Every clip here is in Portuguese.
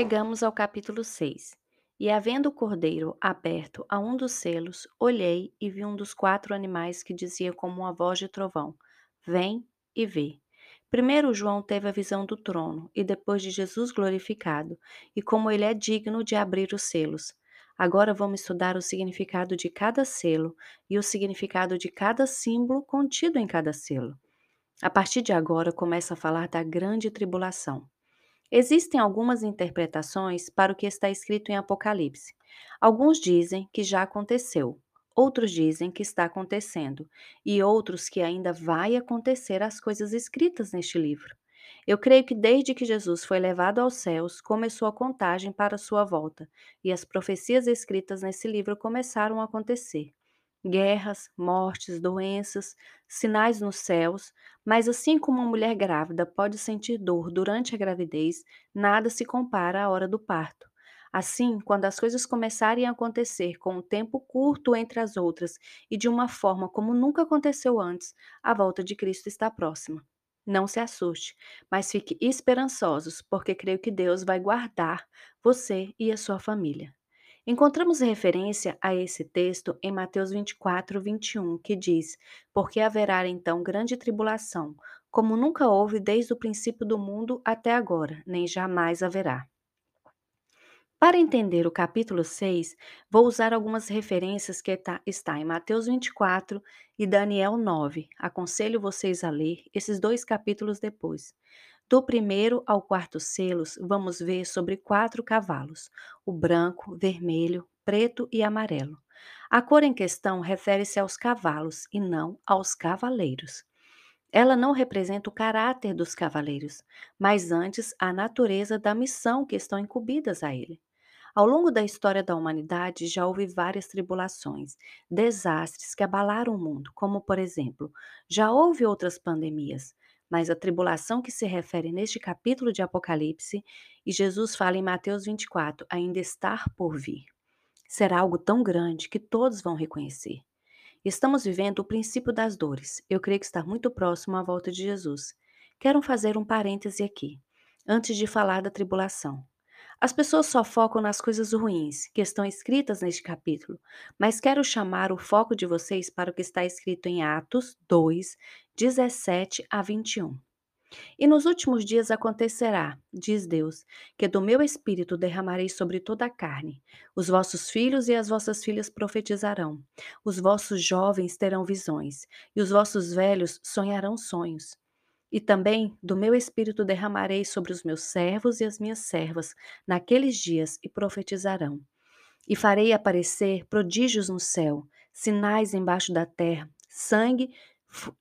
Chegamos ao capítulo 6. E havendo o cordeiro aberto a um dos selos, olhei e vi um dos quatro animais que dizia como uma voz de trovão: Vem e vê. Primeiro João teve a visão do trono e depois de Jesus glorificado, e como ele é digno de abrir os selos. Agora vamos estudar o significado de cada selo e o significado de cada símbolo contido em cada selo. A partir de agora começa a falar da grande tribulação. Existem algumas interpretações para o que está escrito em Apocalipse. Alguns dizem que já aconteceu, outros dizem que está acontecendo, e outros que ainda vai acontecer as coisas escritas neste livro. Eu creio que desde que Jesus foi levado aos céus, começou a contagem para sua volta, e as profecias escritas nesse livro começaram a acontecer guerras, mortes, doenças, sinais nos céus, mas assim como uma mulher grávida pode sentir dor durante a gravidez, nada se compara à hora do parto. Assim, quando as coisas começarem a acontecer com um tempo curto entre as outras e de uma forma como nunca aconteceu antes, a volta de Cristo está próxima. Não se assuste, mas fique esperançosos, porque creio que Deus vai guardar você e a sua família. Encontramos referência a esse texto em Mateus 24, 21, que diz: Porque haverá então grande tribulação, como nunca houve desde o princípio do mundo até agora, nem jamais haverá. Para entender o capítulo 6, vou usar algumas referências que tá, está em Mateus 24 e Daniel 9. Aconselho vocês a ler esses dois capítulos depois. Do primeiro ao quarto selos, vamos ver sobre quatro cavalos: o branco, vermelho, preto e amarelo. A cor em questão refere-se aos cavalos e não aos cavaleiros. Ela não representa o caráter dos cavaleiros, mas antes a natureza da missão que estão incumbidas a ele. Ao longo da história da humanidade já houve várias tribulações, desastres que abalaram o mundo, como por exemplo, já houve outras pandemias, mas a tribulação que se refere neste capítulo de Apocalipse, e Jesus fala em Mateus 24, ainda estar por vir. Será algo tão grande que todos vão reconhecer. Estamos vivendo o princípio das dores. Eu creio que está muito próximo à volta de Jesus. Quero fazer um parêntese aqui, antes de falar da tribulação. As pessoas só focam nas coisas ruins que estão escritas neste capítulo, mas quero chamar o foco de vocês para o que está escrito em Atos 2, 17 a 21. E nos últimos dias acontecerá, diz Deus, que do meu espírito derramarei sobre toda a carne. Os vossos filhos e as vossas filhas profetizarão, os vossos jovens terão visões, e os vossos velhos sonharão sonhos. E também do meu espírito derramarei sobre os meus servos e as minhas servas naqueles dias e profetizarão. E farei aparecer prodígios no céu, sinais embaixo da terra, sangue,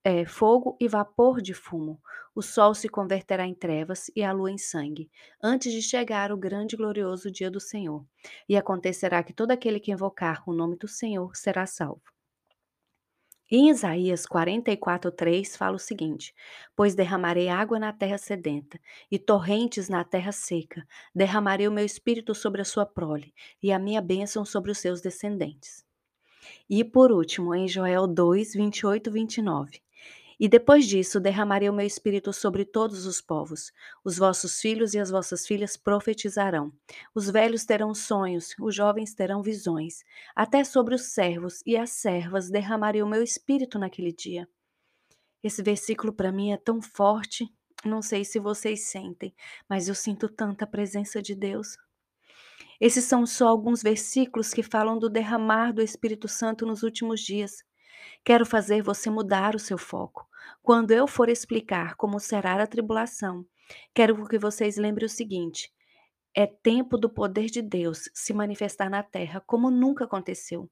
é, fogo e vapor de fumo. O sol se converterá em trevas e a lua em sangue, antes de chegar o grande e glorioso dia do Senhor. E acontecerá que todo aquele que invocar o nome do Senhor será salvo. Em Isaías 44:3 fala o seguinte: Pois derramarei água na terra sedenta e torrentes na terra seca, derramarei o meu espírito sobre a sua prole e a minha bênção sobre os seus descendentes. E por último, em Joel 2, 28, 29. E depois disso derramarei o meu espírito sobre todos os povos. Os vossos filhos e as vossas filhas profetizarão. Os velhos terão sonhos, os jovens terão visões. Até sobre os servos e as servas derramarei o meu espírito naquele dia. Esse versículo para mim é tão forte. Não sei se vocês sentem, mas eu sinto tanta presença de Deus. Esses são só alguns versículos que falam do derramar do Espírito Santo nos últimos dias. Quero fazer você mudar o seu foco. Quando eu for explicar como será a tribulação, quero que vocês lembrem o seguinte: é tempo do poder de Deus se manifestar na terra como nunca aconteceu.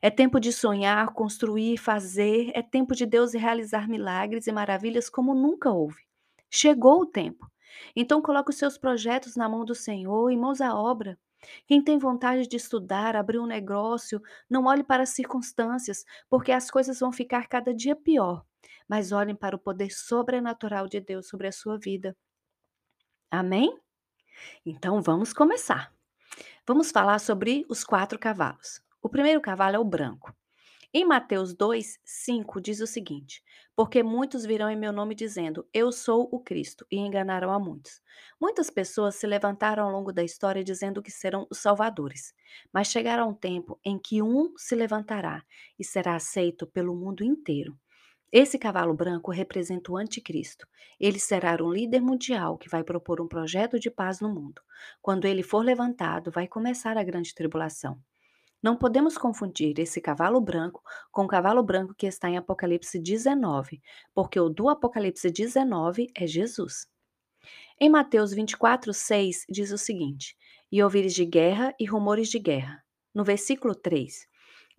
É tempo de sonhar, construir, fazer. É tempo de Deus realizar milagres e maravilhas como nunca houve. Chegou o tempo. Então coloque os seus projetos na mão do Senhor e mãos à obra. Quem tem vontade de estudar, abrir um negócio, não olhe para as circunstâncias, porque as coisas vão ficar cada dia pior. Mas olhem para o poder sobrenatural de Deus sobre a sua vida. Amém? Então vamos começar. Vamos falar sobre os quatro cavalos. O primeiro cavalo é o branco. Em Mateus 2, 5 diz o seguinte: Porque muitos virão em meu nome dizendo, Eu sou o Cristo, e enganarão a muitos. Muitas pessoas se levantaram ao longo da história dizendo que serão os salvadores, mas chegará um tempo em que um se levantará e será aceito pelo mundo inteiro. Esse cavalo branco representa o anticristo. Ele será um líder mundial que vai propor um projeto de paz no mundo. Quando ele for levantado, vai começar a grande tribulação. Não podemos confundir esse cavalo branco com o cavalo branco que está em Apocalipse 19, porque o do Apocalipse 19 é Jesus. Em Mateus 24, 6 diz o seguinte: E ouvires de guerra e rumores de guerra. No versículo 3,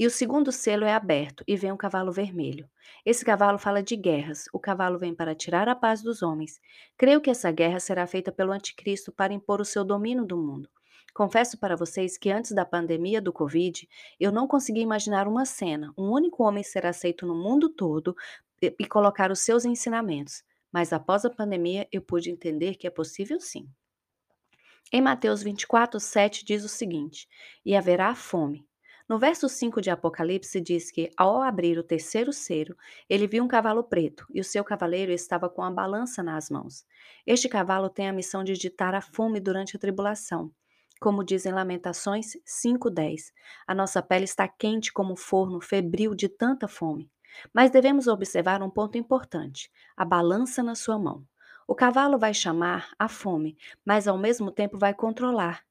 e o segundo selo é aberto, e vem um cavalo vermelho. Esse cavalo fala de guerras. O cavalo vem para tirar a paz dos homens. Creio que essa guerra será feita pelo anticristo para impor o seu domínio do mundo. Confesso para vocês que antes da pandemia do Covid, eu não conseguia imaginar uma cena, um único homem ser aceito no mundo todo e, e colocar os seus ensinamentos. Mas após a pandemia, eu pude entender que é possível sim. Em Mateus 24, 7 diz o seguinte: E haverá fome. No verso 5 de Apocalipse diz que, ao abrir o terceiro selo, ele viu um cavalo preto e o seu cavaleiro estava com a balança nas mãos. Este cavalo tem a missão de ditar a fome durante a tribulação. Como dizem Lamentações 5:10, a nossa pele está quente como um forno febril de tanta fome. Mas devemos observar um ponto importante: a balança na sua mão. O cavalo vai chamar a fome, mas ao mesmo tempo vai controlar.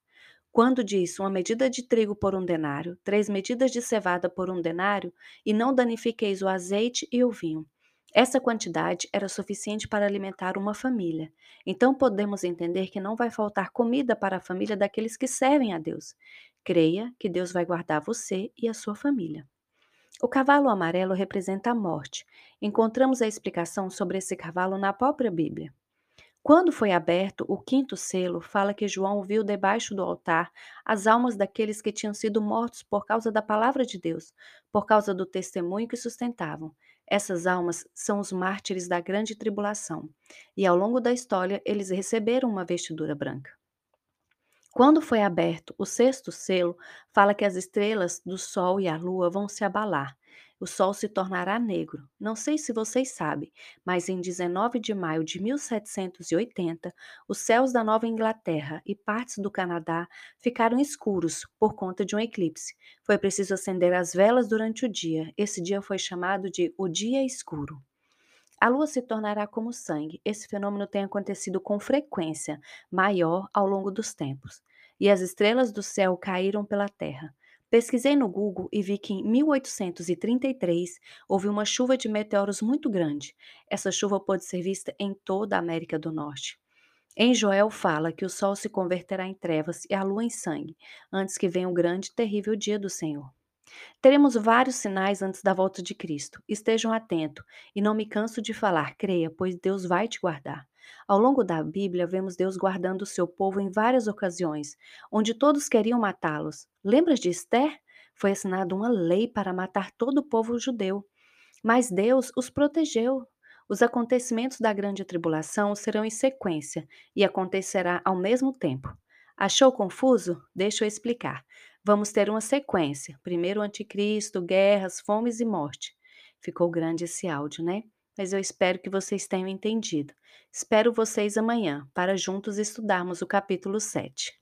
Quando diz uma medida de trigo por um denário, três medidas de cevada por um denário, e não danifiqueis o azeite e o vinho, essa quantidade era suficiente para alimentar uma família. Então podemos entender que não vai faltar comida para a família daqueles que servem a Deus. Creia que Deus vai guardar você e a sua família. O cavalo amarelo representa a morte. Encontramos a explicação sobre esse cavalo na própria Bíblia. Quando foi aberto o quinto selo, fala que João viu debaixo do altar as almas daqueles que tinham sido mortos por causa da palavra de Deus, por causa do testemunho que sustentavam. Essas almas são os mártires da grande tribulação, e ao longo da história eles receberam uma vestidura branca. Quando foi aberto o sexto selo, fala que as estrelas do sol e a lua vão se abalar o sol se tornará negro. Não sei se vocês sabem, mas em 19 de maio de 1780, os céus da Nova Inglaterra e partes do Canadá ficaram escuros por conta de um eclipse. Foi preciso acender as velas durante o dia. Esse dia foi chamado de o Dia Escuro. A lua se tornará como sangue. Esse fenômeno tem acontecido com frequência maior ao longo dos tempos. E as estrelas do céu caíram pela terra. Pesquisei no Google e vi que em 1833 houve uma chuva de meteoros muito grande. Essa chuva pode ser vista em toda a América do Norte. Em Joel fala que o sol se converterá em trevas e a lua em sangue, antes que venha o grande e terrível dia do Senhor. Teremos vários sinais antes da volta de Cristo. Estejam atentos e não me canso de falar, creia, pois Deus vai te guardar. Ao longo da Bíblia, vemos Deus guardando o seu povo em várias ocasiões, onde todos queriam matá-los. Lembras de Esther? Foi assinada uma lei para matar todo o povo judeu. Mas Deus os protegeu. Os acontecimentos da grande tribulação serão em sequência e acontecerá ao mesmo tempo. Achou confuso? Deixa eu explicar. Vamos ter uma sequência. Primeiro o anticristo, guerras, fomes e morte. Ficou grande esse áudio, né? Mas eu espero que vocês tenham entendido. Espero vocês amanhã para juntos estudarmos o capítulo 7.